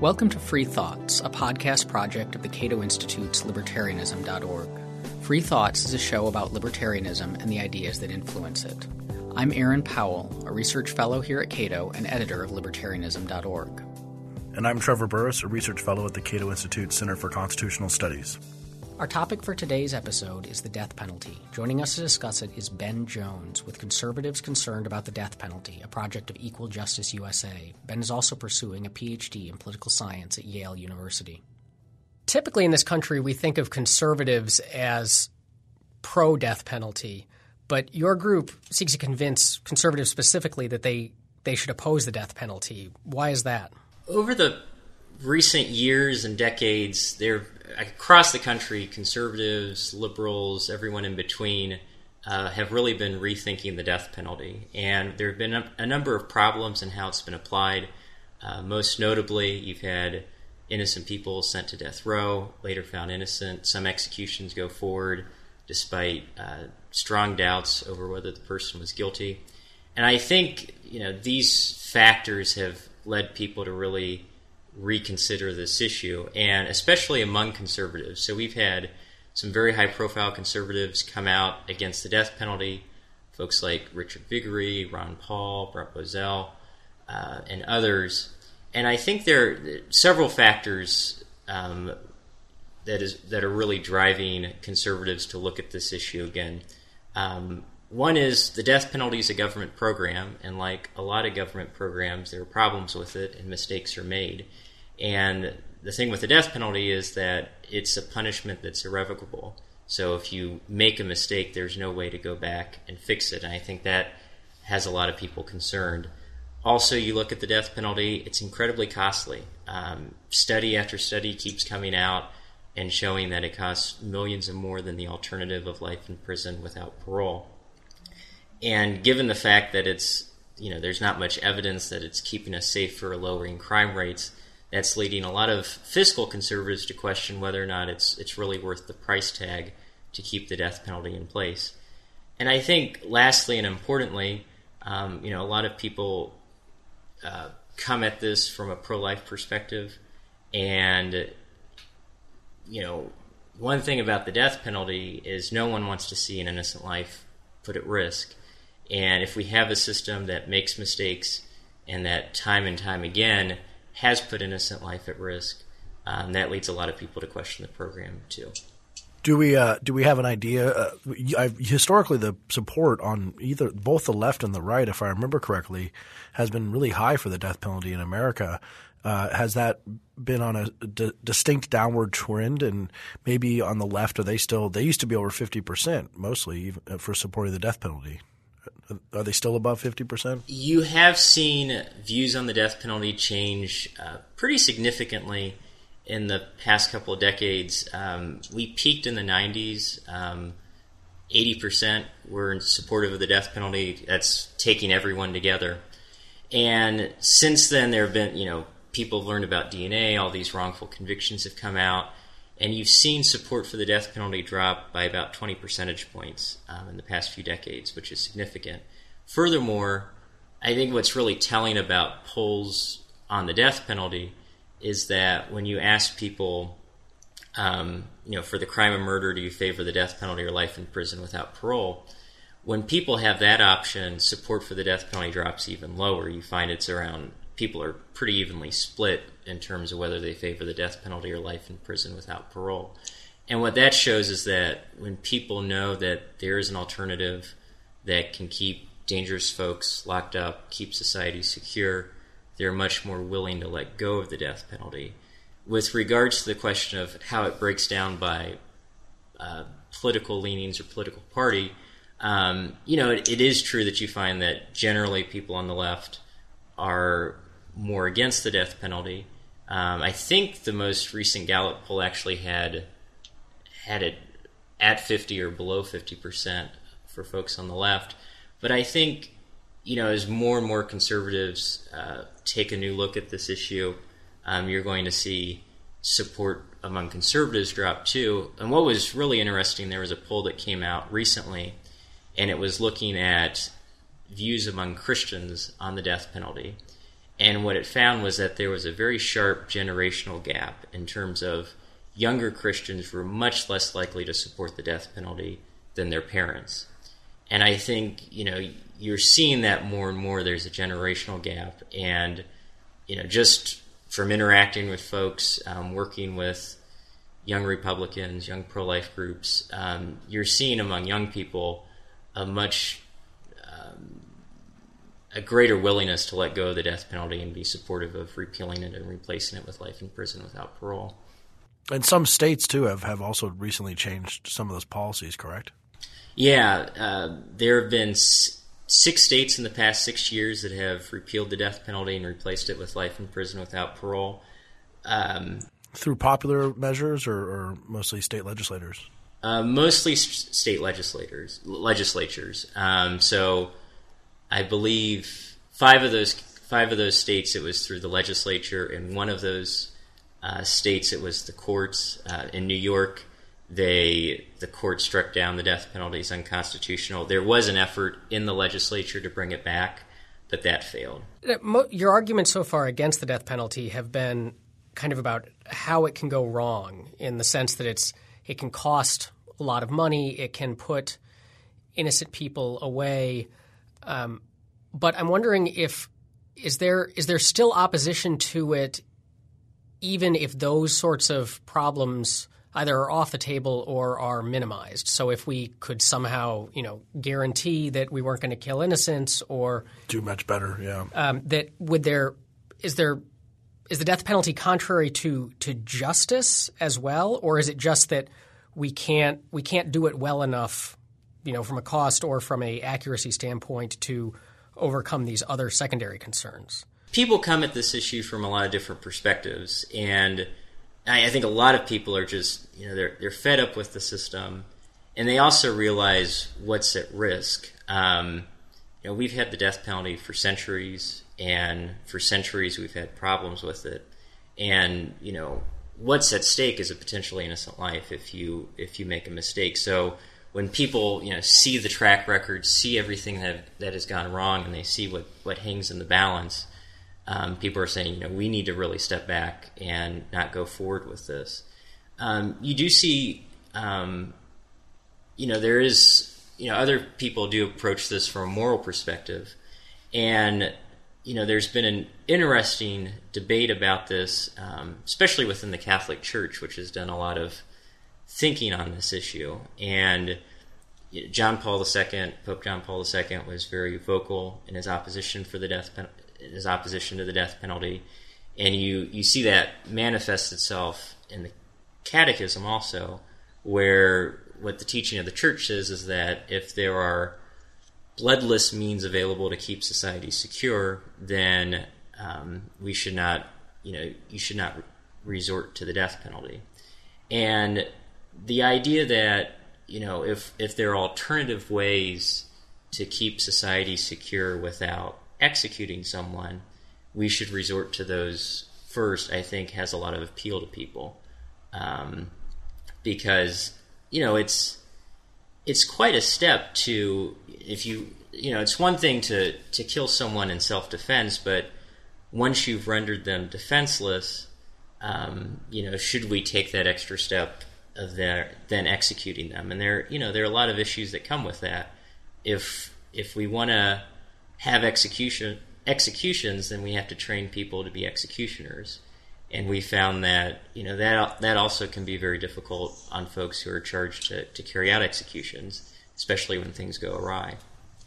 Welcome to Free Thoughts, a podcast project of the Cato Institute's libertarianism.org. Free Thoughts is a show about libertarianism and the ideas that influence it. I'm Aaron Powell, a research fellow here at Cato and editor of libertarianism.org. And I'm Trevor Burrus, a research fellow at the Cato Institute Center for Constitutional Studies. Our topic for today's episode is the death penalty. Joining us to discuss it is Ben Jones, with conservatives concerned about the death penalty, a project of Equal Justice USA. Ben is also pursuing a PhD in political science at Yale University. Typically in this country, we think of conservatives as pro death penalty, but your group seeks to convince conservatives specifically that they, they should oppose the death penalty. Why is that? Over the recent years and decades, there across the country, conservatives, liberals, everyone in between, uh, have really been rethinking the death penalty. And there have been a, a number of problems in how it's been applied. Uh, most notably, you've had innocent people sent to death row, later found innocent. Some executions go forward despite uh, strong doubts over whether the person was guilty. And I think you know these factors have led people to really reconsider this issue, and especially among conservatives. So we've had some very high profile conservatives come out against the death penalty, folks like Richard Viguerie, Ron Paul, Brent Bozell, uh, and others. And I think there are several factors um, that is that are really driving conservatives to look at this issue again. Um, one is the death penalty is a government program, and like a lot of government programs, there are problems with it and mistakes are made. And the thing with the death penalty is that it's a punishment that's irrevocable. So if you make a mistake, there's no way to go back and fix it. And I think that has a lot of people concerned. Also, you look at the death penalty, it's incredibly costly. Um, study after study keeps coming out and showing that it costs millions and more than the alternative of life in prison without parole. And given the fact that it's, you know, there's not much evidence that it's keeping us safe or lowering crime rates, that's leading a lot of fiscal conservatives to question whether or not it's it's really worth the price tag to keep the death penalty in place. And I think, lastly and importantly, um, you know, a lot of people uh, come at this from a pro-life perspective, and you know, one thing about the death penalty is no one wants to see an innocent life put at risk. And if we have a system that makes mistakes and that time and time again has put innocent life at risk. Um, that leads a lot of people to question the program too. Do we uh, do we have an idea? Uh, historically, the support on either both the left and the right, if I remember correctly, has been really high for the death penalty in America. Uh, has that been on a d- distinct downward trend? And maybe on the left, are they still? They used to be over fifty percent, mostly uh, for supporting the death penalty. Are they still above 50%? You have seen views on the death penalty change uh, pretty significantly in the past couple of decades. Um, we peaked in the 90s. Um, 80% were supportive of the death penalty. That's taking everyone together. And since then, there have been, you know, people have learned about DNA, all these wrongful convictions have come out and you've seen support for the death penalty drop by about 20 percentage points um, in the past few decades, which is significant. Furthermore, I think what's really telling about polls on the death penalty is that when you ask people, um, you know, for the crime of murder, do you favor the death penalty or life in prison without parole? When people have that option, support for the death penalty drops even lower. You find it's around people are pretty evenly split in terms of whether they favor the death penalty or life in prison without parole. And what that shows is that when people know that there is an alternative that can keep dangerous folks locked up, keep society secure, they're much more willing to let go of the death penalty. With regards to the question of how it breaks down by uh, political leanings or political party, um, you know, it, it is true that you find that generally people on the left are more against the death penalty. Um, I think the most recent Gallup poll actually had had it at 50 or below 50 percent for folks on the left. But I think you know as more and more conservatives uh, take a new look at this issue, um, you're going to see support among conservatives drop too. And what was really interesting, there was a poll that came out recently, and it was looking at views among Christians on the death penalty. And what it found was that there was a very sharp generational gap in terms of younger Christians were much less likely to support the death penalty than their parents. And I think, you know, you're seeing that more and more. There's a generational gap. And, you know, just from interacting with folks, um, working with young Republicans, young pro life groups, um, you're seeing among young people a much a greater willingness to let go of the death penalty and be supportive of repealing it and replacing it with life in prison without parole. And some states too have, have also recently changed some of those policies, correct? Yeah, uh, there have been s- six states in the past six years that have repealed the death penalty and replaced it with life in prison without parole. Um, Through popular measures or, or mostly state legislators? Uh, mostly state legislators, legislatures. Um, so I believe five of those five of those states it was through the legislature, and one of those uh, states it was the courts. Uh, in New York, they the court struck down the death penalty as unconstitutional. There was an effort in the legislature to bring it back, but that failed. Your arguments so far against the death penalty have been kind of about how it can go wrong, in the sense that it's it can cost a lot of money, it can put innocent people away. Um, but I'm wondering if is there is there still opposition to it, even if those sorts of problems either are off the table or are minimized. So if we could somehow, you know, guarantee that we weren't going to kill innocents or do much better, yeah, um, that would there is there is the death penalty contrary to to justice as well, or is it just that we can't we can't do it well enough, you know, from a cost or from a accuracy standpoint to overcome these other secondary concerns? People come at this issue from a lot of different perspectives, and I, think a lot of people are just you know they're they're fed up with the system, and they also realize what's at risk. Um, you know, we've had the death penalty for centuries, and for centuries we've had problems with it, and you know what's at stake is a potentially innocent life if you if you make a mistake. So when people you know see the track record, see everything that that has gone wrong, and they see what what hangs in the balance, um, people are saying you know we need to really step back and not go forward with this. Um, you do see, um, you know, there is you know other people do approach this from a moral perspective, and you know, there's been an interesting debate about this, um, especially within the Catholic Church, which has done a lot of thinking on this issue. And John Paul II, Pope John Paul II, was very vocal in his opposition for the death pen- his opposition to the death penalty, and you you see that manifest itself in the Catechism also, where what the teaching of the Church says is that if there are bloodless means available to keep society secure, then um, we should not, you know, you should not resort to the death penalty. And the idea that you know if if there are alternative ways to keep society secure without executing someone, we should resort to those first. I think has a lot of appeal to people um, because you know it's it's quite a step to if you you know it's one thing to to kill someone in self defense, but once you've rendered them defenseless, um, you know, should we take that extra step of their then executing them? And there, you know, there are a lot of issues that come with that. If if we want to have execution executions, then we have to train people to be executioners. And we found that you know that that also can be very difficult on folks who are charged to, to carry out executions, especially when things go awry.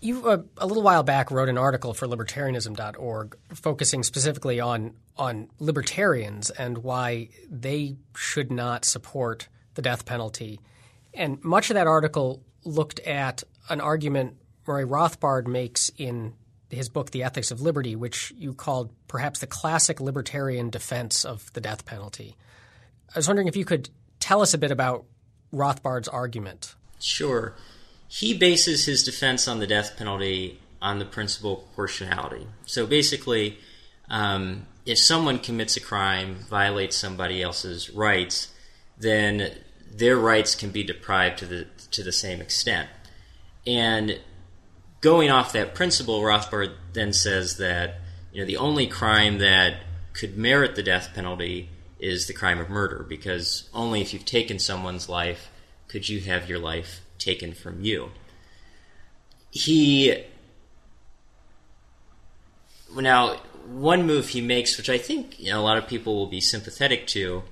You uh, a little while back wrote an article for libertarianism.org focusing specifically on on libertarians and why they should not support the death penalty. And much of that article looked at an argument Murray Rothbard makes in his book The Ethics of Liberty, which you called perhaps the classic libertarian defense of the death penalty. I was wondering if you could tell us a bit about Rothbard's argument. Sure. He bases his defense on the death penalty on the principle of proportionality. So basically, um, if someone commits a crime, violates somebody else's rights, then their rights can be deprived to the to the same extent. And going off that principle, Rothbard then says that you know, the only crime that could merit the death penalty is the crime of murder, because only if you've taken someone's life could you have your life taken from you. He now one move he makes, which I think you know, a lot of people will be sympathetic to,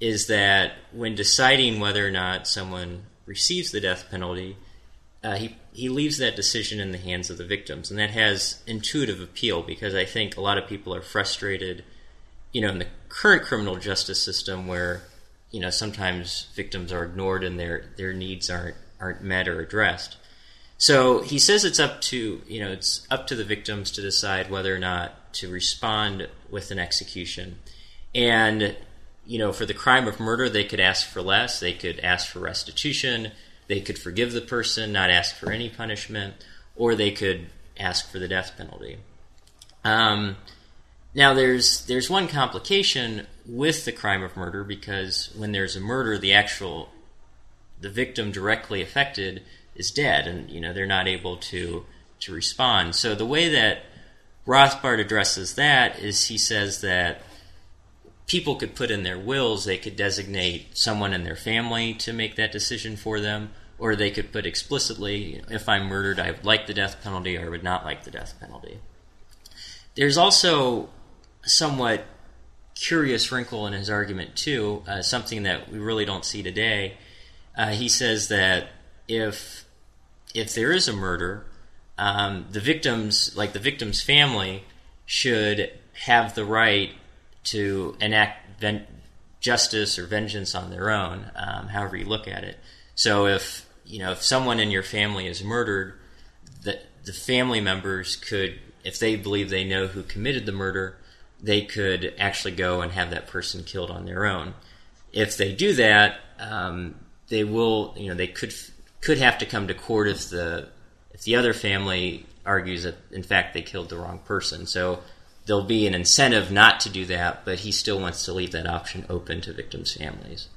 is that when deciding whether or not someone receives the death penalty, uh, he he leaves that decision in the hands of the victims, and that has intuitive appeal because I think a lot of people are frustrated, you know, in the current criminal justice system where you know sometimes victims are ignored and their their needs aren't aren't met or addressed. So he says it's up to you know it's up to the victims to decide whether or not to respond with an execution, and you know for the crime of murder they could ask for less, they could ask for restitution, they could forgive the person, not ask for any punishment, or they could ask for the death penalty. Um, now there's there's one complication with the crime of murder because when there's a murder, the actual the victim directly affected is dead, and you know they're not able to to respond. So the way that Rothbard addresses that is he says that people could put in their wills, they could designate someone in their family to make that decision for them, or they could put explicitly, if I'm murdered, I would like the death penalty or I would not like the death penalty. There's also somewhat curious wrinkle in his argument, too, uh, something that we really don't see today. Uh, he says that if if there is a murder, um, the victims, like the victim's family, should have the right to enact ven- justice or vengeance on their own, um, however you look at it. So if you know if someone in your family is murdered, the the family members could, if they believe they know who committed the murder, they could actually go and have that person killed on their own. If they do that, um, they will, you know, they could could have to come to court if the if the other family argues that in fact they killed the wrong person. So there'll be an incentive not to do that, but he still wants to leave that option open to victims' families.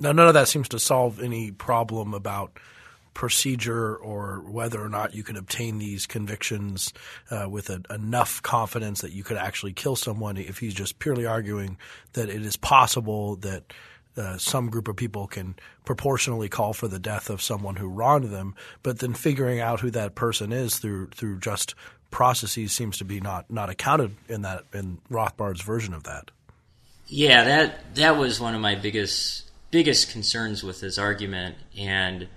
Now, none of that seems to solve any problem about procedure or whether or not you can obtain these convictions uh, with a, enough confidence that you could actually kill someone if he's just purely arguing that it is possible that uh, some group of people can proportionally call for the death of someone who wronged them, but then figuring out who that person is through through just processes seems to be not not accounted in that in Rothbard's version of that. Yeah, that that was one of my biggest biggest concerns with his argument, and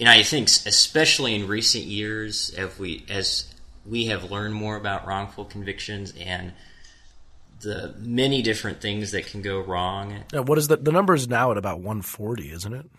know I think especially in recent years, as we as we have learned more about wrongful convictions and the many different things that can go wrong. What is the the number is now at about 140, isn't it?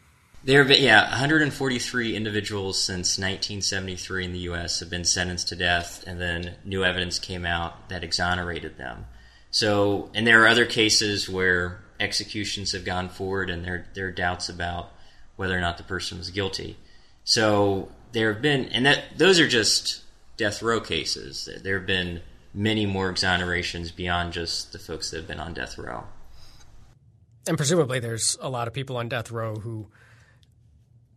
There have been, yeah, 143 individuals since 1973 in the U.S. have been sentenced to death, and then new evidence came out that exonerated them. So, and there are other cases where executions have gone forward, and there there are doubts about whether or not the person was guilty. So there have been, and that those are just death row cases. There have been many more exonerations beyond just the folks that have been on death row. And presumably, there's a lot of people on death row who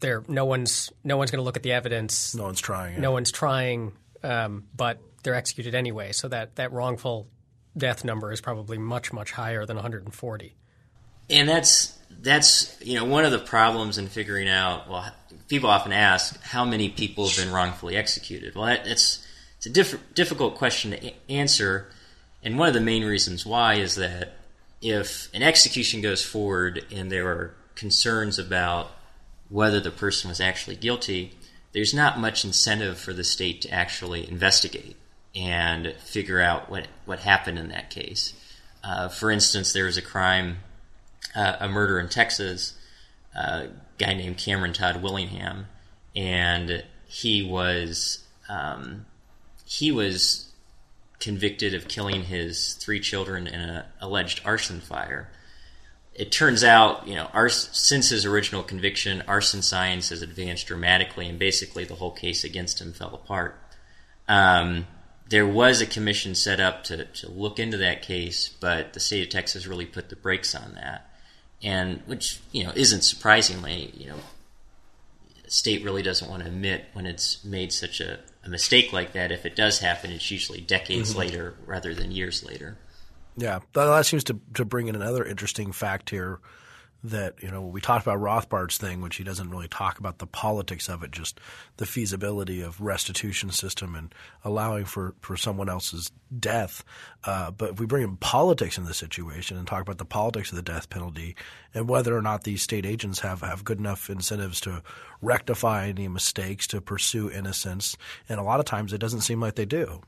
there no one's no one's going to look at the evidence. No one's trying. Yeah. No one's trying, um, but they're executed anyway. So that that wrongful death number is probably much much higher than 140. And that's that's you know one of the problems in figuring out. Well, people often ask how many people have been wrongfully executed. Well, that, it's it's a diff- difficult question to a- answer, and one of the main reasons why is that if an execution goes forward and there are concerns about whether the person was actually guilty, there's not much incentive for the state to actually investigate and figure out what what happened in that case. Uh, for instance, there was a crime, uh, a murder in Texas, uh, a guy named Cameron Todd Willingham, and he was um, he was convicted of killing his three children in an alleged arson fire. It turns out, you know, arson, since his original conviction, arson science has advanced dramatically, and basically the whole case against him fell apart. Um, there was a commission set up to, to look into that case, but the state of Texas really put the brakes on that, and which you know isn't surprisingly, you know, state really doesn't want to admit when it's made such a, a mistake like that. If it does happen, it's usually decades mm-hmm. later rather than years later. Yeah, that seems to to bring in another interesting fact here that you know we talked about Rothbard's thing, which he doesn't really talk about the politics of it, just the feasibility of restitution system and allowing for for someone else's death. Uh, but if we bring in politics in the situation and talk about the politics of the death penalty and whether or not these state agents have have good enough incentives to rectify any mistakes to pursue innocence, and a lot of times it doesn't seem like they do.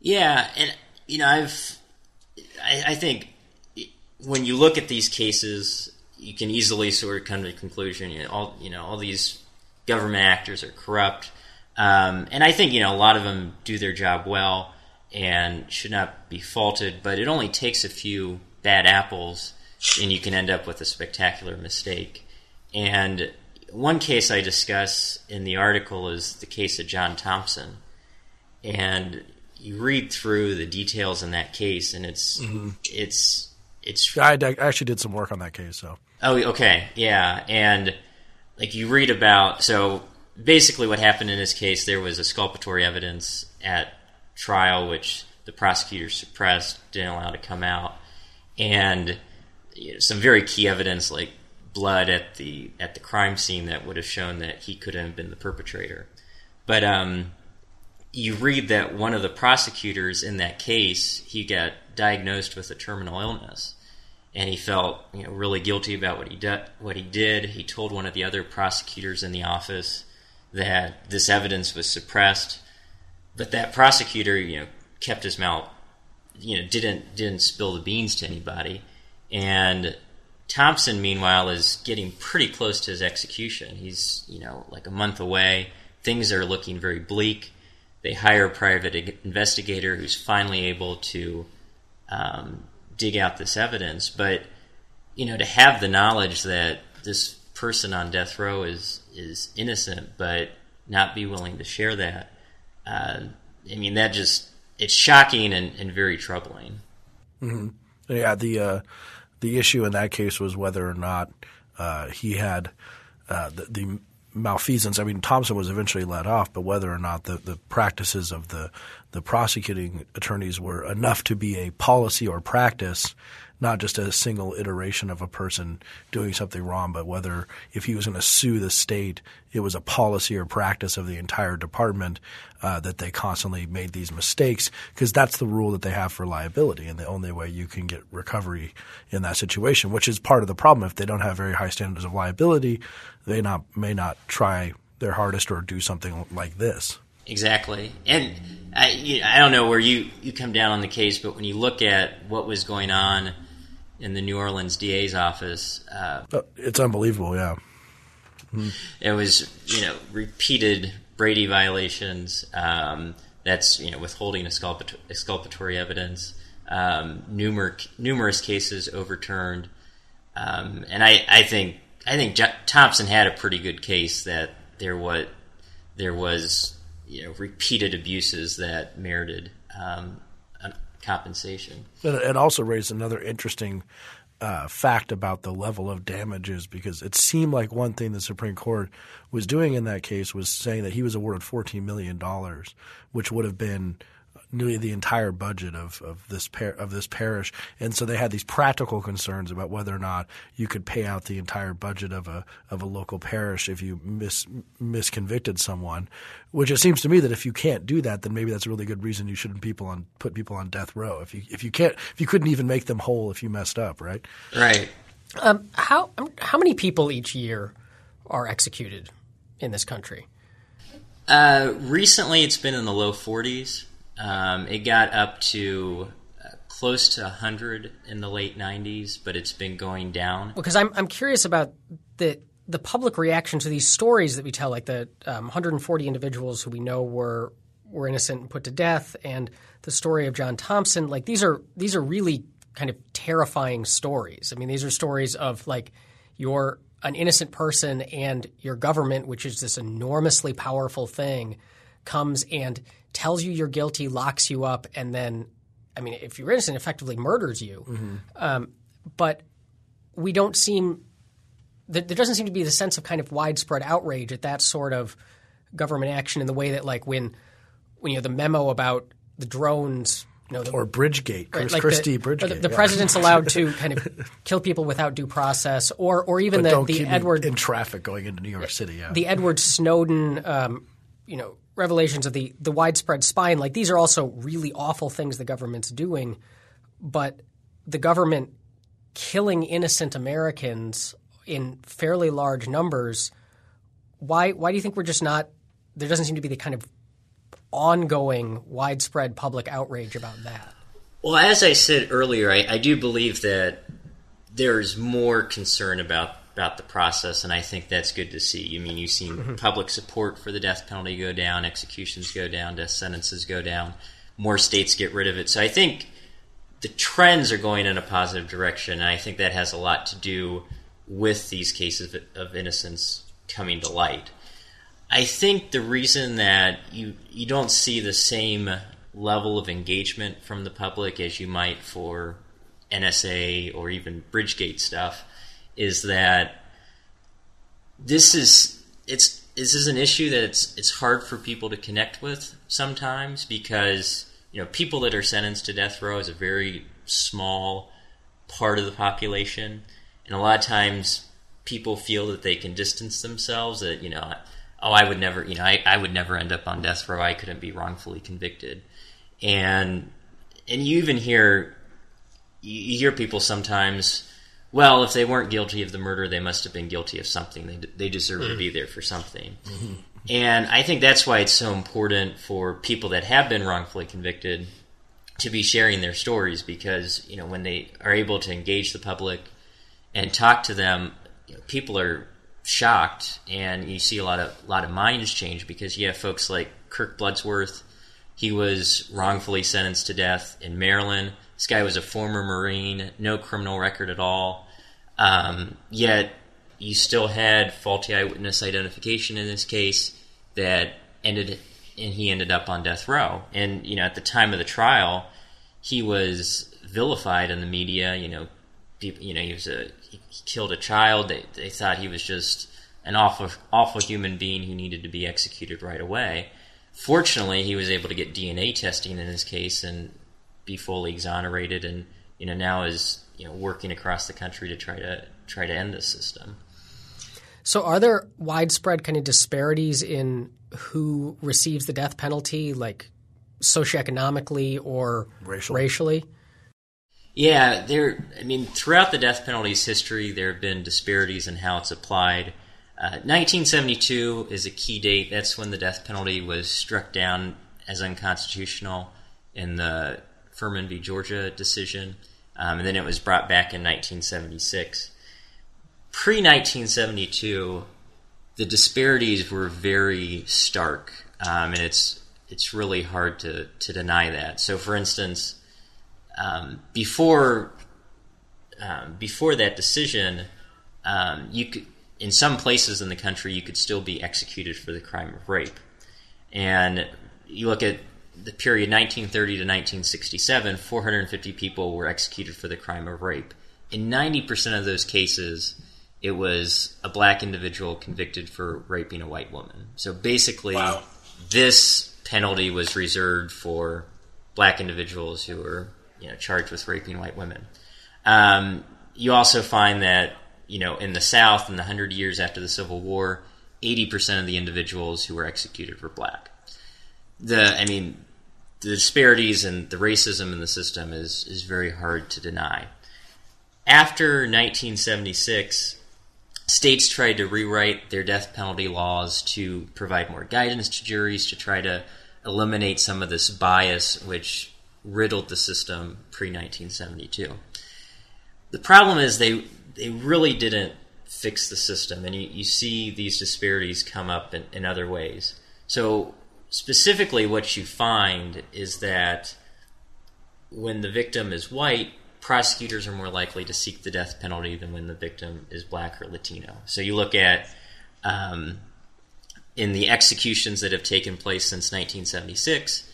Yeah, and you know I've I, I think when you look at these cases you can easily sort of come to the conclusion, you know, all you know, all these government actors are corrupt, um, and I think you know a lot of them do their job well and should not be faulted. But it only takes a few bad apples, and you can end up with a spectacular mistake. And one case I discuss in the article is the case of John Thompson, and you read through the details in that case, and it's mm-hmm. it's it's. I, I actually did some work on that case, so Oh, okay, yeah, and like you read about so basically what happened in this case, there was exculpatory evidence at trial which the prosecutor suppressed, didn't allow to come out, and you know, some very key evidence like blood at the at the crime scene that would have shown that he could have been the perpetrator. But um, you read that one of the prosecutors in that case he got diagnosed with a terminal illness, and he felt you know really guilty about what he did. What he did, he told one of the other prosecutors in the office that this evidence was suppressed, but that prosecutor you know kept his mouth, you know didn't didn't spill the beans to anybody, and Thompson meanwhile is getting pretty close to his execution. He's you know like a month away. Things are looking very bleak. They hire a private investigator who's finally able to um, dig out this evidence, but you know, to have the knowledge that this person on death row is is innocent, but not be willing to share that, uh, I mean, that just it's shocking and, and very troubling. Mm-hmm. Yeah, the uh, the issue in that case was whether or not uh, he had uh, the, the malfeasance. I mean, Thompson was eventually let off, but whether or not the, the practices of the, the prosecuting attorneys were enough to be a policy or practice, not just a single iteration of a person doing something wrong, but whether if he was going to sue the state, it was a policy or practice of the entire department uh, that they constantly made these mistakes, because that's the rule that they have for liability, and the only way you can get recovery in that situation, which is part of the problem. If they don't have very high standards of liability, they not may not try their hardest or do something like this. Exactly, and I, you I don't know where you, you come down on the case, but when you look at what was going on in the New Orleans DA's office, uh, uh, it's unbelievable. Yeah, mm-hmm. it was you know repeated Brady violations. Um, that's you know withholding exculpatory, exculpatory evidence. Um, numerous numerous cases overturned, um, and I, I think I think J- Thompson had a pretty good case that there was there was you know repeated abuses that merited um, compensation. It also raised another interesting uh, fact about the level of damages because it seemed like one thing the Supreme Court was doing in that case was saying that he was awarded $14 million, which would have been nearly the entire budget of, of this par- of this parish, and so they had these practical concerns about whether or not you could pay out the entire budget of a of a local parish if you mis misconvicted someone. Which it seems to me that if you can't do that, then maybe that's a really good reason you shouldn't people on put people on death row. If you if you can't if you couldn't even make them whole if you messed up, right? Right. Um, how how many people each year are executed in this country? Uh, recently, it's been in the low 40s. Um, it got up to uh, close to 100 in the late 90s, but it's been going down. Because I'm, I'm curious about the the public reaction to these stories that we tell, like the um, 140 individuals who we know were were innocent and put to death, and the story of John Thompson. Like these are these are really kind of terrifying stories. I mean, these are stories of like you're an innocent person and your government, which is this enormously powerful thing, comes and tells you you're guilty, locks you up, and then, I mean, if you're innocent, effectively murders you. Mm-hmm. Um, but we don't seem there doesn't seem to be the sense of kind of widespread outrage at that sort of government action in the way that like when when you know the memo about the drones you know, the, or Bridgegate, right, like Christie the, Bridgegate. The, the yeah. president's allowed to kind of kill people without due process, or or even but the, the Edward in traffic going into New York City. Yeah, the Edward Snowden, um, you know, revelations of the the widespread spying. Like these are also really awful things the government's doing, but the government killing innocent Americans in fairly large numbers. Why why do you think we're just not? There doesn't seem to be the kind of ongoing widespread public outrage about that. Well, as I said earlier, I, I do believe that there's more concern about about the process, and I think that's good to see. I mean, you've seen mm-hmm. public support for the death penalty go down, executions go down, death sentences go down, more states get rid of it. So I think the trends are going in a positive direction, and I think that has a lot to do with these cases of innocence coming to light. I think the reason that you you don't see the same level of engagement from the public as you might for NSA or even Bridgegate stuff is that this is it's this is an issue that it's it's hard for people to connect with sometimes because you know people that are sentenced to death row is a very small part of the population and a lot of times people feel that they can distance themselves that you know oh, I would never, you know, I, I would never end up on death row. I couldn't be wrongfully convicted. And, and you even hear, you hear people sometimes, well, if they weren't guilty of the murder, they must have been guilty of something. They, they deserve mm-hmm. to be there for something. Mm-hmm. And I think that's why it's so important for people that have been wrongfully convicted to be sharing their stories because, you know, when they are able to engage the public and talk to them, you know, people are shocked, and you see a lot of a lot of minds change because you have folks like Kirk Bloodsworth. He was wrongfully sentenced to death in Maryland. This guy was a former Marine, no criminal record at all. Um, yet you still had faulty eyewitness identification in this case that ended, and he ended up on death row. And you know, at the time of the trial, he was vilified in the media. You know, people, you know, he was a he killed a child. They they thought he was just an awful awful human being who needed to be executed right away. Fortunately, he was able to get DNA testing in his case and be fully exonerated, and you know now is you know working across the country to try to try to end this system. So, are there widespread kind of disparities in who receives the death penalty, like socioeconomically or Racial. racially? Yeah, there. I mean, throughout the death penalty's history, there have been disparities in how it's applied. Uh, 1972 is a key date. That's when the death penalty was struck down as unconstitutional in the Furman v. Georgia decision, um, and then it was brought back in 1976. Pre 1972, the disparities were very stark, um, and it's it's really hard to to deny that. So, for instance um, before um, before that decision, um, you could in some places in the country you could still be executed for the crime of rape, and you look at the period 1930 to 1967, 450 people were executed for the crime of rape. In 90% of those cases, it was a black individual convicted for raping a white woman. So basically, wow. this penalty was reserved for black individuals who were you know charged with raping white women. Um, you also find that you know in the South, in the hundred years after the Civil War, eighty percent of the individuals who were executed were black. The I mean, the disparities and the racism in the system is is very hard to deny. After 1976, states tried to rewrite their death penalty laws to provide more guidance to juries to try to eliminate some of this bias which riddled the system pre 1972. The problem is they they really didn't fix the system, and you, you see these disparities come up in, in other ways. So specifically, what you find is that when the victim is white, prosecutors are more likely to seek the death penalty than when the victim is black or Latino. So you look at um, in the executions that have taken place since 1976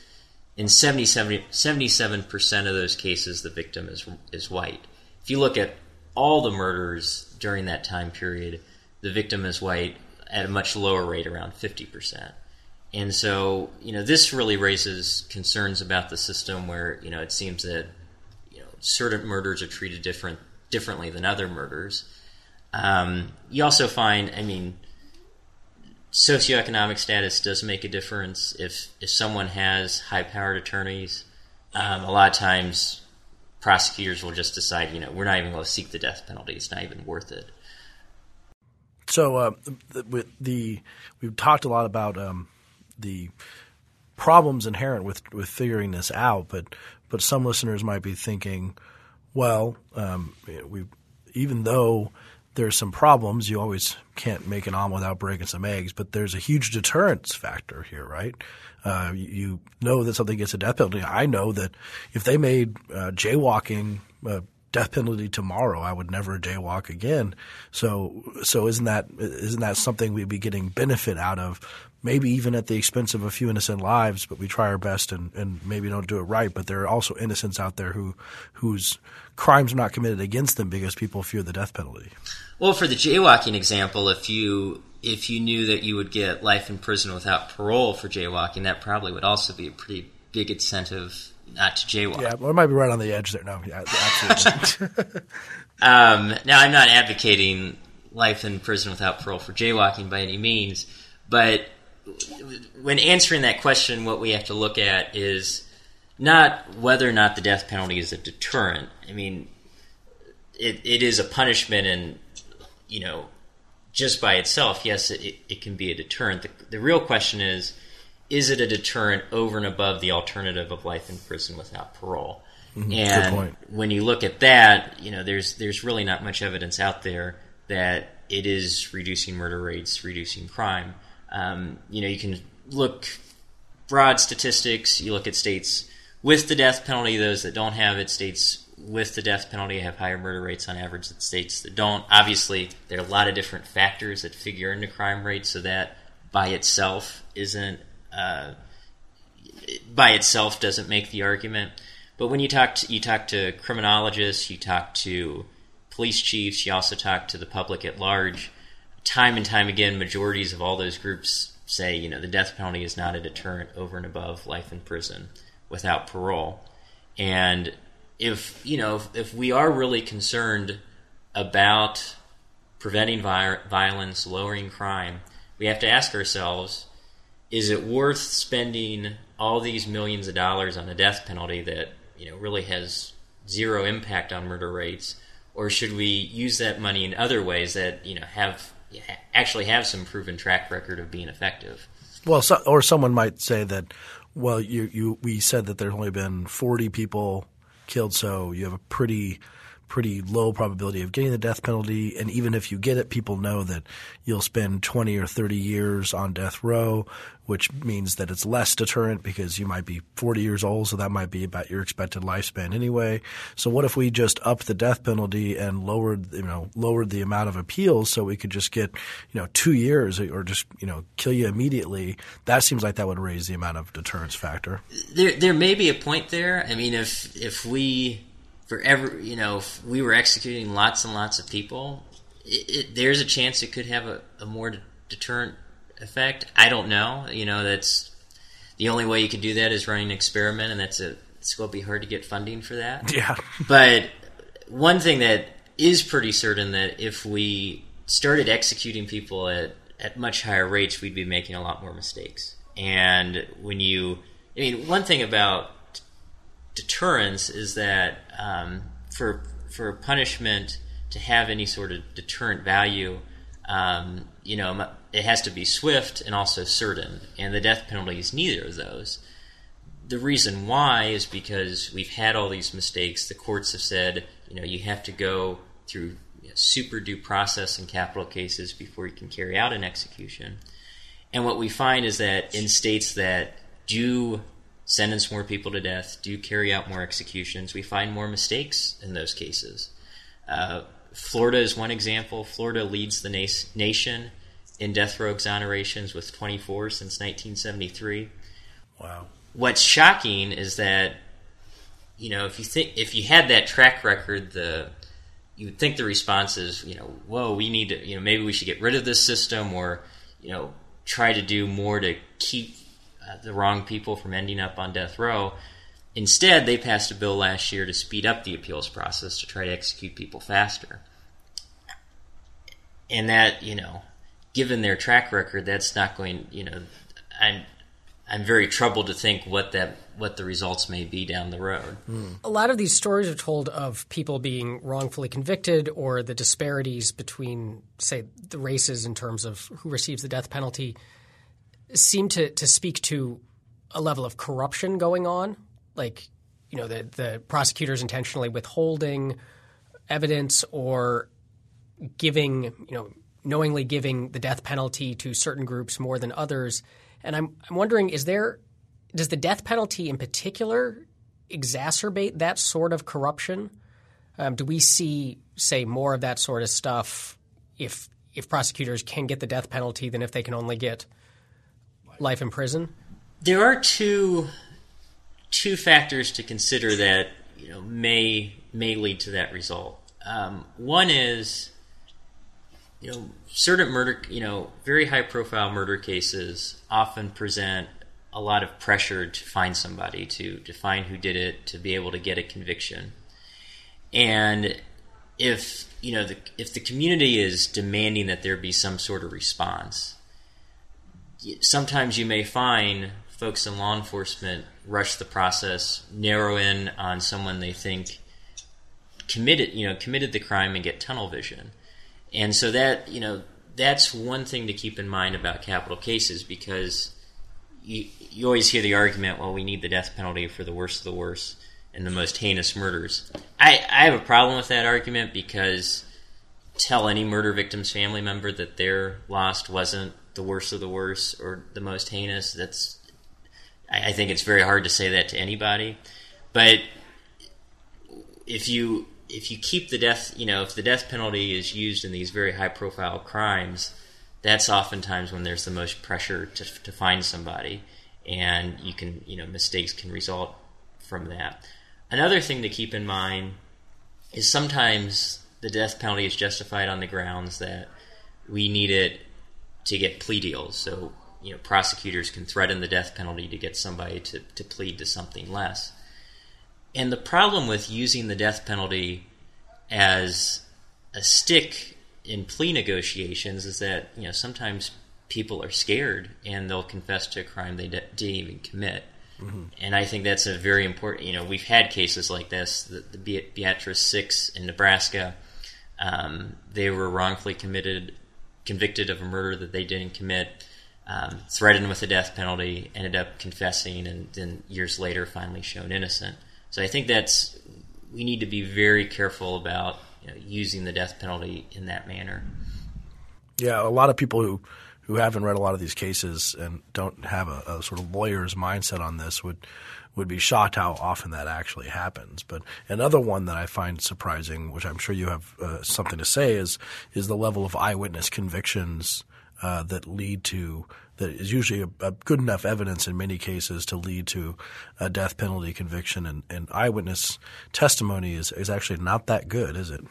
in 77, 77% of those cases, the victim is, is white. If you look at all the murders during that time period, the victim is white at a much lower rate, around 50%. And so, you know, this really raises concerns about the system where, you know, it seems that, you know, certain murders are treated different differently than other murders. Um, you also find, I mean, socioeconomic status does make a difference. If if someone has high powered attorneys, um, a lot of times prosecutors will just decide, you know, we're not even going to seek the death penalty. It's not even worth it. So uh, the, the, we've talked a lot about um, the problems inherent with with figuring this out, but but some listeners might be thinking, well, um, we even though there's some problems, you always can't make an omelet without breaking some eggs, but there's a huge deterrence factor here, right? Uh, you know that something gets a death penalty. I know that if they made uh, jaywalking a death penalty tomorrow, I would never jaywalk again. So, so isn't that isn't that something we'd be getting benefit out of? Maybe even at the expense of a few innocent lives, but we try our best and, and maybe don't do it right. But there are also innocents out there who whose crimes are not committed against them because people fear the death penalty. Well, for the jaywalking example, if you if you knew that you would get life in prison without parole for jaywalking, that probably would also be a pretty big incentive not to jaywalk. Yeah, well, it might be right on the edge there. No, yeah, absolutely. um, now, I'm not advocating life in prison without parole for jaywalking by any means, but when answering that question, what we have to look at is not whether or not the death penalty is a deterrent. I mean, it, it is a punishment, and you know, just by itself, yes, it, it can be a deterrent. The, the real question is is it a deterrent over and above the alternative of life in prison without parole? Mm-hmm. And when you look at that, you know, there's there's really not much evidence out there that it is reducing murder rates, reducing crime. Um, you know, you can look broad statistics. You look at states with the death penalty, those that don't have it, states with the death penalty have higher murder rates on average than states that don't. Obviously, there are a lot of different factors that figure into crime rates, so that by itself isn't uh, by itself doesn't make the argument. But when you talk to, you talk to criminologists, you talk to police chiefs, you also talk to the public at large. Time and time again, majorities of all those groups say, you know, the death penalty is not a deterrent over and above life in prison without parole. And if you know, if, if we are really concerned about preventing vi- violence, lowering crime, we have to ask ourselves: Is it worth spending all these millions of dollars on a death penalty that you know really has zero impact on murder rates, or should we use that money in other ways that you know have actually have some proven track record of being effective? Well, so, or someone might say that, well, you, you we said that there's only been 40 people killed, so you have a pretty pretty low probability of getting the death penalty. And even if you get it, people know that you'll spend 20 or 30 years on death row, which means that it's less deterrent because you might be 40 years old. So that might be about your expected lifespan anyway. So what if we just upped the death penalty and lowered, you know, lowered the amount of appeals so we could just get, you know, two years or just, you know, kill you immediately? That seems like that would raise the amount of deterrence factor. There, there may be a point there. I mean, if, if we, for every you know if we were executing lots and lots of people it, it, there's a chance it could have a, a, more deterrent effect. I don't know. You know that's the only way you could do that is running an experiment and that's a it's going to be hard to get funding for that. Yeah. But one thing that is pretty certain that if we started executing people at at much higher rates we'd be making a lot more mistakes. And when you i mean one thing about deterrence is that um, for for punishment to have any sort of deterrent value, um, you know, it has to be swift and also certain, and the death penalty is neither of those. The reason why is because we've had all these mistakes. The courts have said, you know, you have to go through super due process in capital cases before you can carry out an execution. And what we find is that in states that do sentence more people to death, do carry out more executions, we find more mistakes in those cases. Uh, Florida is one example. Florida leads the na- nation in death row exonerations with 24 since 1973. Wow. What's shocking is that you know if you think if you had that track record, the you would think the response is, you know, whoa, we need to, you know, maybe we should get rid of this system or, you know, try to do more to keep the wrong people from ending up on death row. Instead, they passed a bill last year to speed up the appeals process to try to execute people faster. And that, you know, given their track record, that's not going, you know, I'm I'm very troubled to think what that what the results may be down the road. Mm. A lot of these stories are told of people being wrongfully convicted or the disparities between, say, the races in terms of who receives the death penalty seem to, to speak to a level of corruption going on. Like, you know, the, the prosecutors intentionally withholding evidence or giving, you know, knowingly giving the death penalty to certain groups more than others. And I'm, I'm wondering, is there does the death penalty in particular exacerbate that sort of corruption? Um, do we see, say, more of that sort of stuff if if prosecutors can get the death penalty than if they can only get life in prison? There are two two factors to consider that you know may may lead to that result. Um, one is you know certain murder you know very high profile murder cases often present a lot of pressure to find somebody, to, to find who did it, to be able to get a conviction. And if you know the, if the community is demanding that there be some sort of response, sometimes you may find folks in law enforcement rush the process, narrow in on someone they think committed you know committed the crime and get tunnel vision. And so that you know that's one thing to keep in mind about capital cases because you, you always hear the argument, well, we need the death penalty for the worst of the worst and the most heinous murders. I, I have a problem with that argument because tell any murder victim's family member that their loss wasn't the worst of the worst or the most heinous. That's I, I think it's very hard to say that to anybody. But if you if you keep the death, you know, if the death penalty is used in these very high profile crimes, that's oftentimes when there's the most pressure to, to find somebody, and you can, you know, mistakes can result from that. Another thing to keep in mind is sometimes the death penalty is justified on the grounds that we need it to get plea deals. So, you know, prosecutors can threaten the death penalty to get somebody to, to plead to something less. And the problem with using the death penalty as a stick in plea negotiations is that you know sometimes people are scared and they'll confess to a crime they de- didn't even commit. Mm-hmm. And I think that's a very important. You know, we've had cases like this. The, the Beatrice Six in Nebraska, um, they were wrongfully committed, convicted of a murder that they didn't commit, um, threatened with a death penalty, ended up confessing, and then years later finally shown innocent. So I think that's we need to be very careful about you know, using the death penalty in that manner. Yeah, a lot of people who who haven't read a lot of these cases and don't have a, a, sort of lawyer's mindset on this would would be shocked how often that actually happens. But another one that I find surprising, which I'm sure you have uh, something to say, is is the level of eyewitness convictions uh, that lead to that is usually a, a, good enough evidence in many cases to lead to a death penalty conviction. And, and eyewitness testimony is, is actually not that good, is it?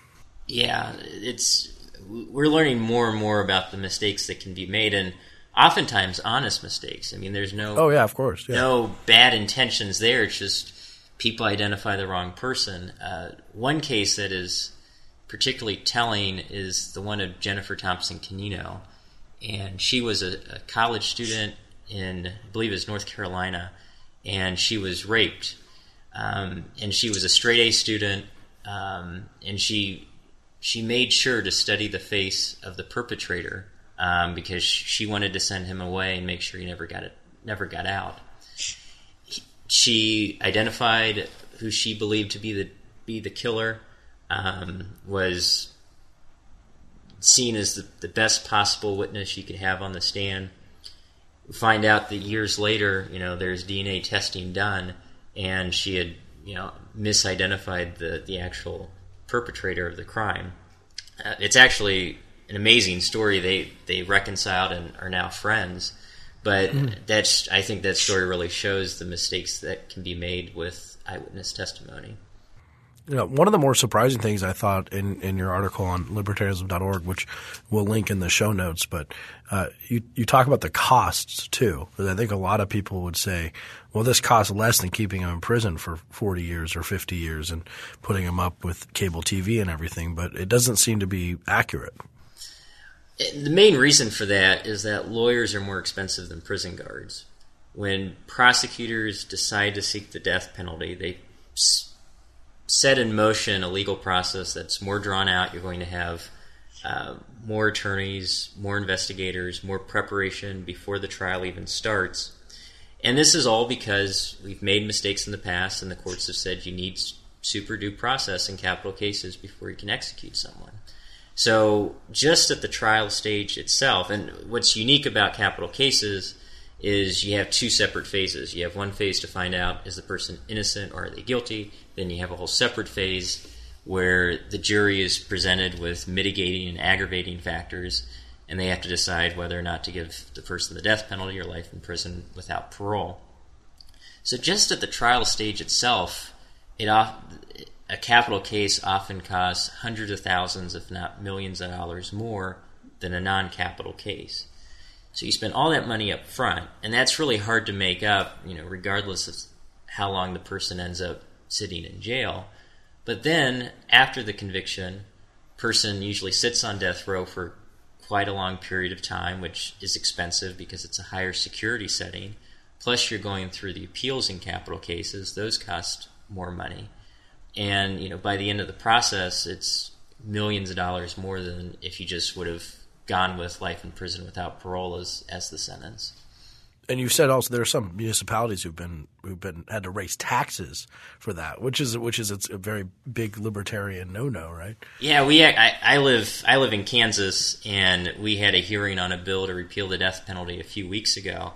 Yeah, it's we're learning more and more about the mistakes that can be made, and oftentimes honest mistakes. I mean, there's no oh yeah, of course, yeah. no bad intentions there. It's just people identify the wrong person. Uh, one case that is particularly telling is the one of Jennifer Thompson Cannino and she was a, a college student in, I believe was North Carolina, and she was raped. Um, and she was a straight A student, um, and she she made sure to study the face of the perpetrator um, because she wanted to send him away and make sure he never got it never got out. She identified who she believed to be the be the killer. Um, was seen as the, the best possible witness you could have on the stand. Find out that years later, you know, there's DNA testing done, and she had, you know, misidentified the, the actual perpetrator of the crime. Uh, it's actually an amazing story. They they reconciled and are now friends. But mm. that's I think that story really shows the mistakes that can be made with eyewitness testimony. You know, one of the more surprising things I thought in, in your article on libertarianism.org, which we'll link in the show notes, but uh, you you talk about the costs too. I think a lot of people would say, well, this costs less than keeping him in prison for 40 years or 50 years and putting him up with cable TV and everything, but it doesn't seem to be accurate. The main reason for that is that lawyers are more expensive than prison guards. When prosecutors decide to seek the death penalty, they set in motion a legal process that's more drawn out. You're going to have uh, more attorneys, more investigators, more preparation before the trial even starts. And this is all because we've made mistakes in the past, and the courts have said you need super due process in capital cases before you can execute someone. So, just at the trial stage itself, and what's unique about capital cases is you have two separate phases. You have one phase to find out is the person innocent or are they guilty. Then you have a whole separate phase where the jury is presented with mitigating and aggravating factors, and they have to decide whether or not to give the person the death penalty or life in prison without parole. So, just at the trial stage itself, it a capital case often costs hundreds of thousands, if not millions of dollars more than a non capital case. So you spend all that money up front, and that's really hard to make up, you know, regardless of how long the person ends up sitting in jail. But then, after the conviction, person usually sits on death row for quite a long period of time, which is expensive because it's a higher security setting. Plus, you're going through the appeals in capital cases; those cost more money. And you know, by the end of the process, it's millions of dollars more than if you just would have gone with life in prison without parole as as the sentence. And you said also there are some municipalities who've been who've been had to raise taxes for that, which is which is a very big libertarian no no, right? Yeah, we I, I live I live in Kansas, and we had a hearing on a bill to repeal the death penalty a few weeks ago,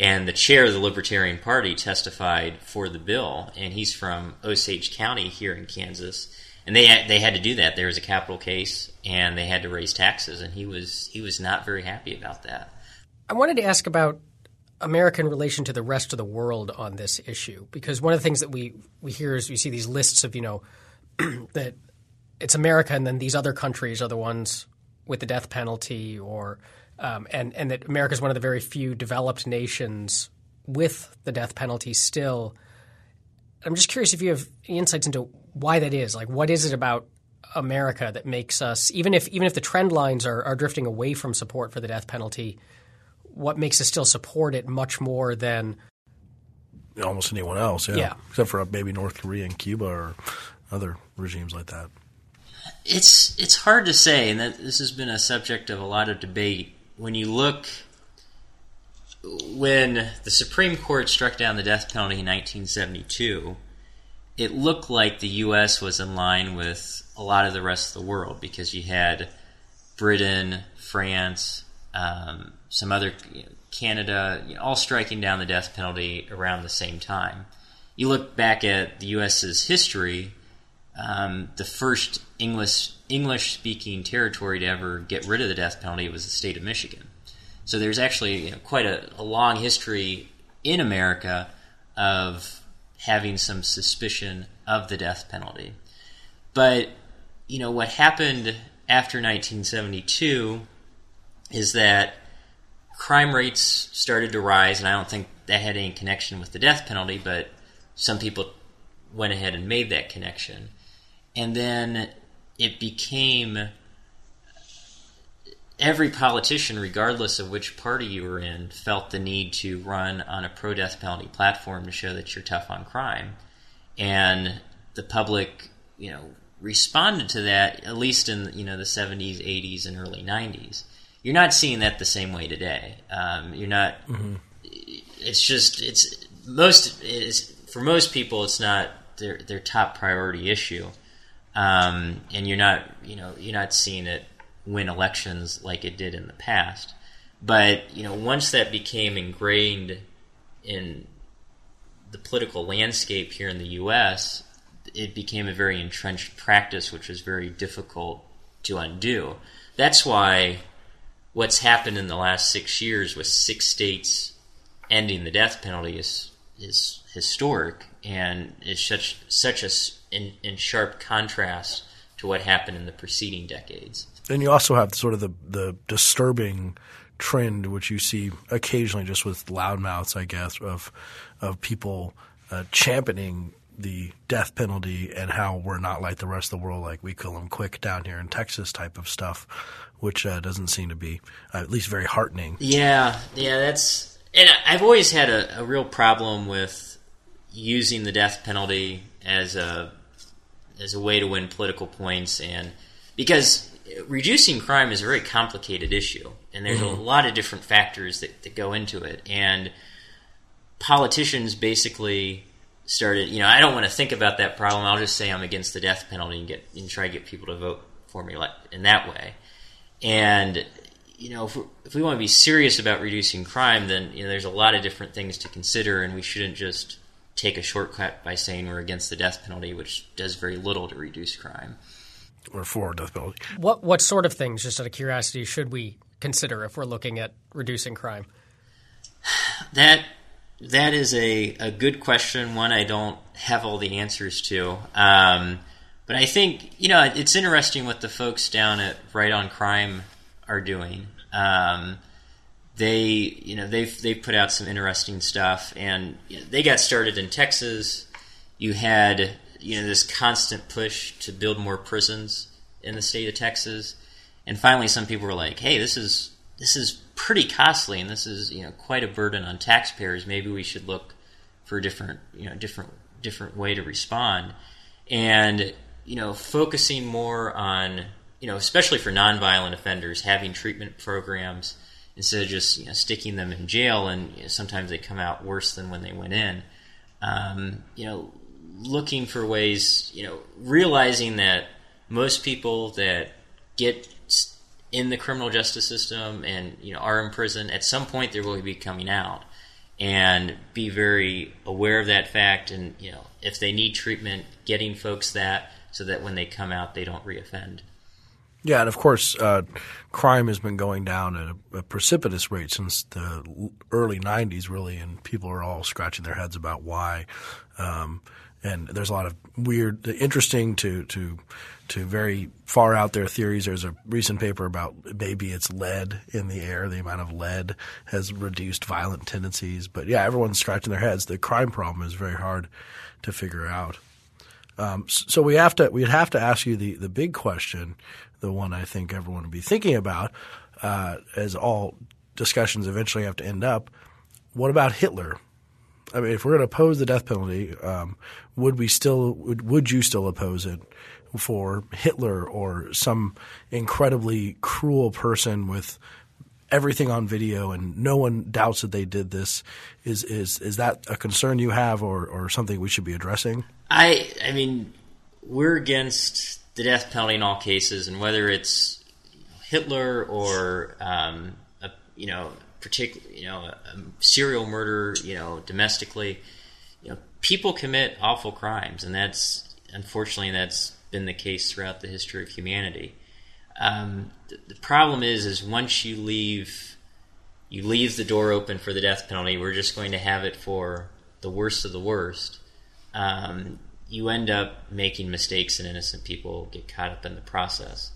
and the chair of the Libertarian Party testified for the bill, and he's from Osage County here in Kansas and they had, they had to do that. There was a capital case, and they had to raise taxes, and he was he was not very happy about that. I wanted to ask about American relation to the rest of the world on this issue because one of the things that we we hear is we see these lists of you know that it's America and then these other countries are the ones with the death penalty or um, and and that America is one of the very few developed nations with the death penalty still. I'm just curious if you have insights into why that is. Like, what is it about America that makes us, even if even if the trend lines are, are drifting away from support for the death penalty, what makes us still support it much more than almost anyone else? Yeah, yeah. except for maybe North Korea and Cuba or other regimes like that. It's it's hard to say, and that this has been a subject of a lot of debate. When you look when the Supreme Court struck down the death penalty in 1972, it looked like the U.S. was in line with a lot of the rest of the world because you had Britain, France, um, some other Canada, you know, all striking down the death penalty around the same time. You look back at the U.S.'s history. Um, the first English English speaking territory to ever get rid of the death penalty was the state of Michigan. So there's actually you know, quite a, a long history in America of having some suspicion of the death penalty. But, you know, what happened after 1972 is that crime rates started to rise, and I don't think that had any connection with the death penalty, but some people went ahead and made that connection. And then it became every politician, regardless of which party you were in, felt the need to run on a pro death penalty platform to show that you're tough on crime. And the public, you know, responded to that at least in you know the 70s, 80s, and early 90s. You're not seeing that the same way today. Um, you're not. Mm-hmm. It's just it's most it's, for most people it's not their their top priority issue, um, and you're not you know you're not seeing it win elections like it did in the past. But you know, once that became ingrained in the political landscape here in the U.S., it became a very entrenched practice, which was very difficult to undo. That's why what's happened in the last six years with six states ending the death penalty is is historic and is such such a in, in sharp contrast to what happened in the preceding decades. And you also have sort of the the disturbing trend, which you see occasionally, just with loudmouths, I guess, of of people uh, championing the death penalty and how we're not like the rest of the world, like we kill them quick down here in Texas, type of stuff, which uh, doesn't seem to be uh, at least very heartening. Yeah, yeah, that's and I've always had a, a real problem with using the death penalty as a as a way to win political points, and because reducing crime is a very complicated issue, and there's mm-hmm. a lot of different factors that, that go into it, and politicians basically started. You know, I don't want to think about that problem. I'll just say I'm against the death penalty and get and try to get people to vote for me like, in that way. And you know, if, if we want to be serious about reducing crime, then you know, there's a lot of different things to consider, and we shouldn't just take a shortcut by saying we're against the death penalty, which does very little to reduce crime. Or for death penalty. What what sort of things, just out of curiosity, should we consider if we're looking at reducing crime? That that is a, a good question. One I don't have all the answers to. Um, but I think you know it's interesting what the folks down at Right on Crime are doing. Um, they you know they've they've put out some interesting stuff, and you know, they got started in Texas. You had you know this constant push to build more prisons in the state of Texas, and finally some people were like, "Hey, this is this is pretty costly, and this is you know quite a burden on taxpayers. Maybe we should look for a different you know different different way to respond." And you know, focusing more on you know, especially for nonviolent offenders, having treatment programs instead of just you know, sticking them in jail, and you know, sometimes they come out worse than when they went in. Um, you know, looking for ways, you know, realizing that most people that get in the criminal justice system and you know are in prison at some point they're going to be coming out and be very aware of that fact and you know if they need treatment getting folks that so that when they come out they don't reoffend yeah, and of course, uh, crime has been going down at a, a, precipitous rate since the early '90s, really, and people are all scratching their heads about why. Um, and there's a lot of weird, interesting to to to very far out there theories. There's a recent paper about maybe it's lead in the air. The amount of lead has reduced violent tendencies. But yeah, everyone's scratching their heads. The crime problem is very hard to figure out. Um, so we have to we'd have to ask you the the big question the one I think everyone would be thinking about, uh, as all discussions eventually have to end up. What about Hitler? I mean, if we're going to oppose the death penalty, um, would we still would, would you still oppose it for Hitler or some incredibly cruel person with everything on video and no one doubts that they did this? Is is is that a concern you have or or something we should be addressing? I I mean, we're against the death penalty in all cases, and whether it's Hitler or um, a, you know, particular, you know, a, a serial murder, you know, domestically, you know, people commit awful crimes, and that's unfortunately that's been the case throughout the history of humanity. Um, the, the, problem is, is once you leave, you leave the door open for the death penalty. We're just going to have it for the worst of the worst. Um, you end up making mistakes and innocent people get caught up in the process.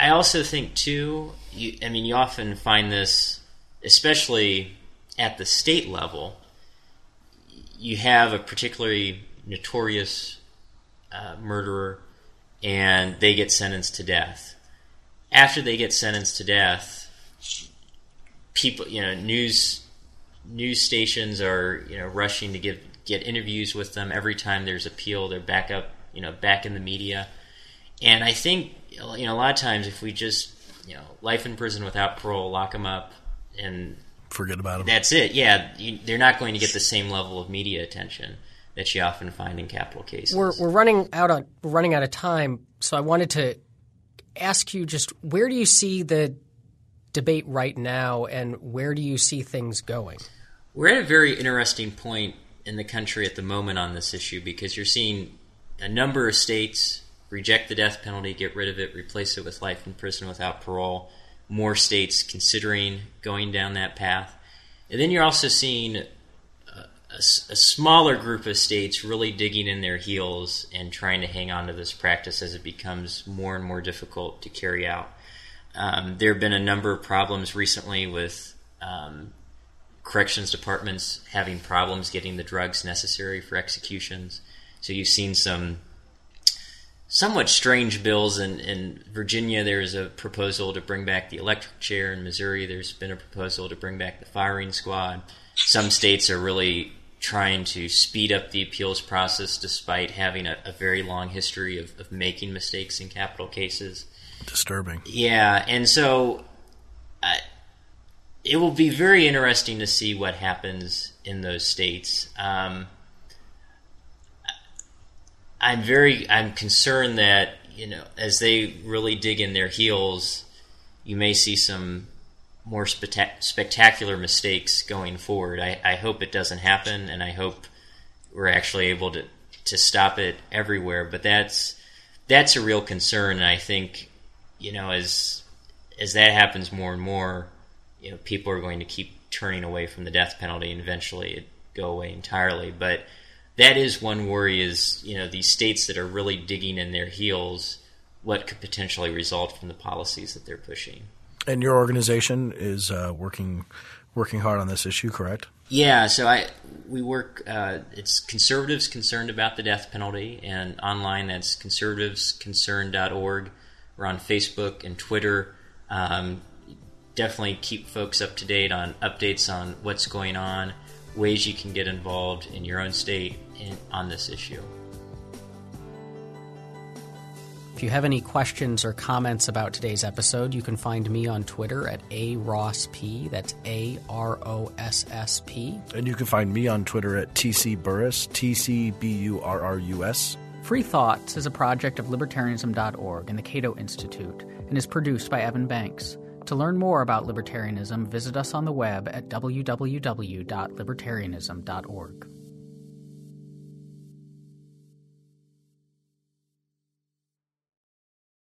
I also think too. You, I mean, you often find this, especially at the state level. You have a particularly notorious uh, murderer, and they get sentenced to death. After they get sentenced to death, people, you know, news news stations are you know rushing to give get interviews with them every time there's appeal. They're back up, you know, back in the media. And I think, you know, a lot of times if we just, you know, life in prison without parole, lock them up, and forget about them. That's it. Yeah, you, they're not going to get the same level of media attention that you often find in capital cases. We're, we're running out on we're running out of time, so I wanted to ask you just where do you see the debate right now, and where do you see things going? We're at a very interesting point in the country at the moment on this issue because you're seeing a number of states reject the death penalty, get rid of it, replace it with life in prison without parole. More states considering going down that path. And then you're also seeing a, a, a, smaller group of states really digging in their heels and trying to hang on to this practice as it becomes more and more difficult to carry out. Um, there have been a number of problems recently with um, corrections departments having problems getting the drugs necessary for executions. So you've seen some somewhat strange bills in, in Virginia. There's a proposal to bring back the electric chair. In Missouri, there's been a proposal to bring back the firing squad. Some states are really trying to speed up the appeals process despite having a, a very long history of, of, making mistakes in capital cases. Disturbing. Yeah, and so uh, it will be very interesting to see what happens in those states. Um, I'm very I'm concerned that you know as they really dig in their heels, you may see some more spectacular mistakes going forward. I, I hope it doesn't happen, and I hope we're actually able to to stop it everywhere. But that's that's a real concern, and I think you know as as that happens more and more, you know people are going to keep turning away from the death penalty, and eventually it go away entirely. But that is one worry: is you know these states that are really digging in their heels, what could potentially result from the policies that they're pushing. And your organization is uh, working working hard on this issue, correct? Yeah. So I we work. Uh, it's conservatives concerned about the death penalty, and online that's conservativesconcerned.org. We're on Facebook and Twitter. Um, definitely keep folks up to date on updates on what's going on, ways you can get involved in your own state in, on this issue. If you have any questions or comments about today's episode, you can find me on Twitter at A Ross P. That's A R O S S P. And you can find me on Twitter at TC Burrus, T C B U R R U S. Free Thoughts is a project of libertarianism.org and the Cato Institute and is produced by Evan Banks. To learn more about libertarianism, visit us on the web at www.libertarianism.org.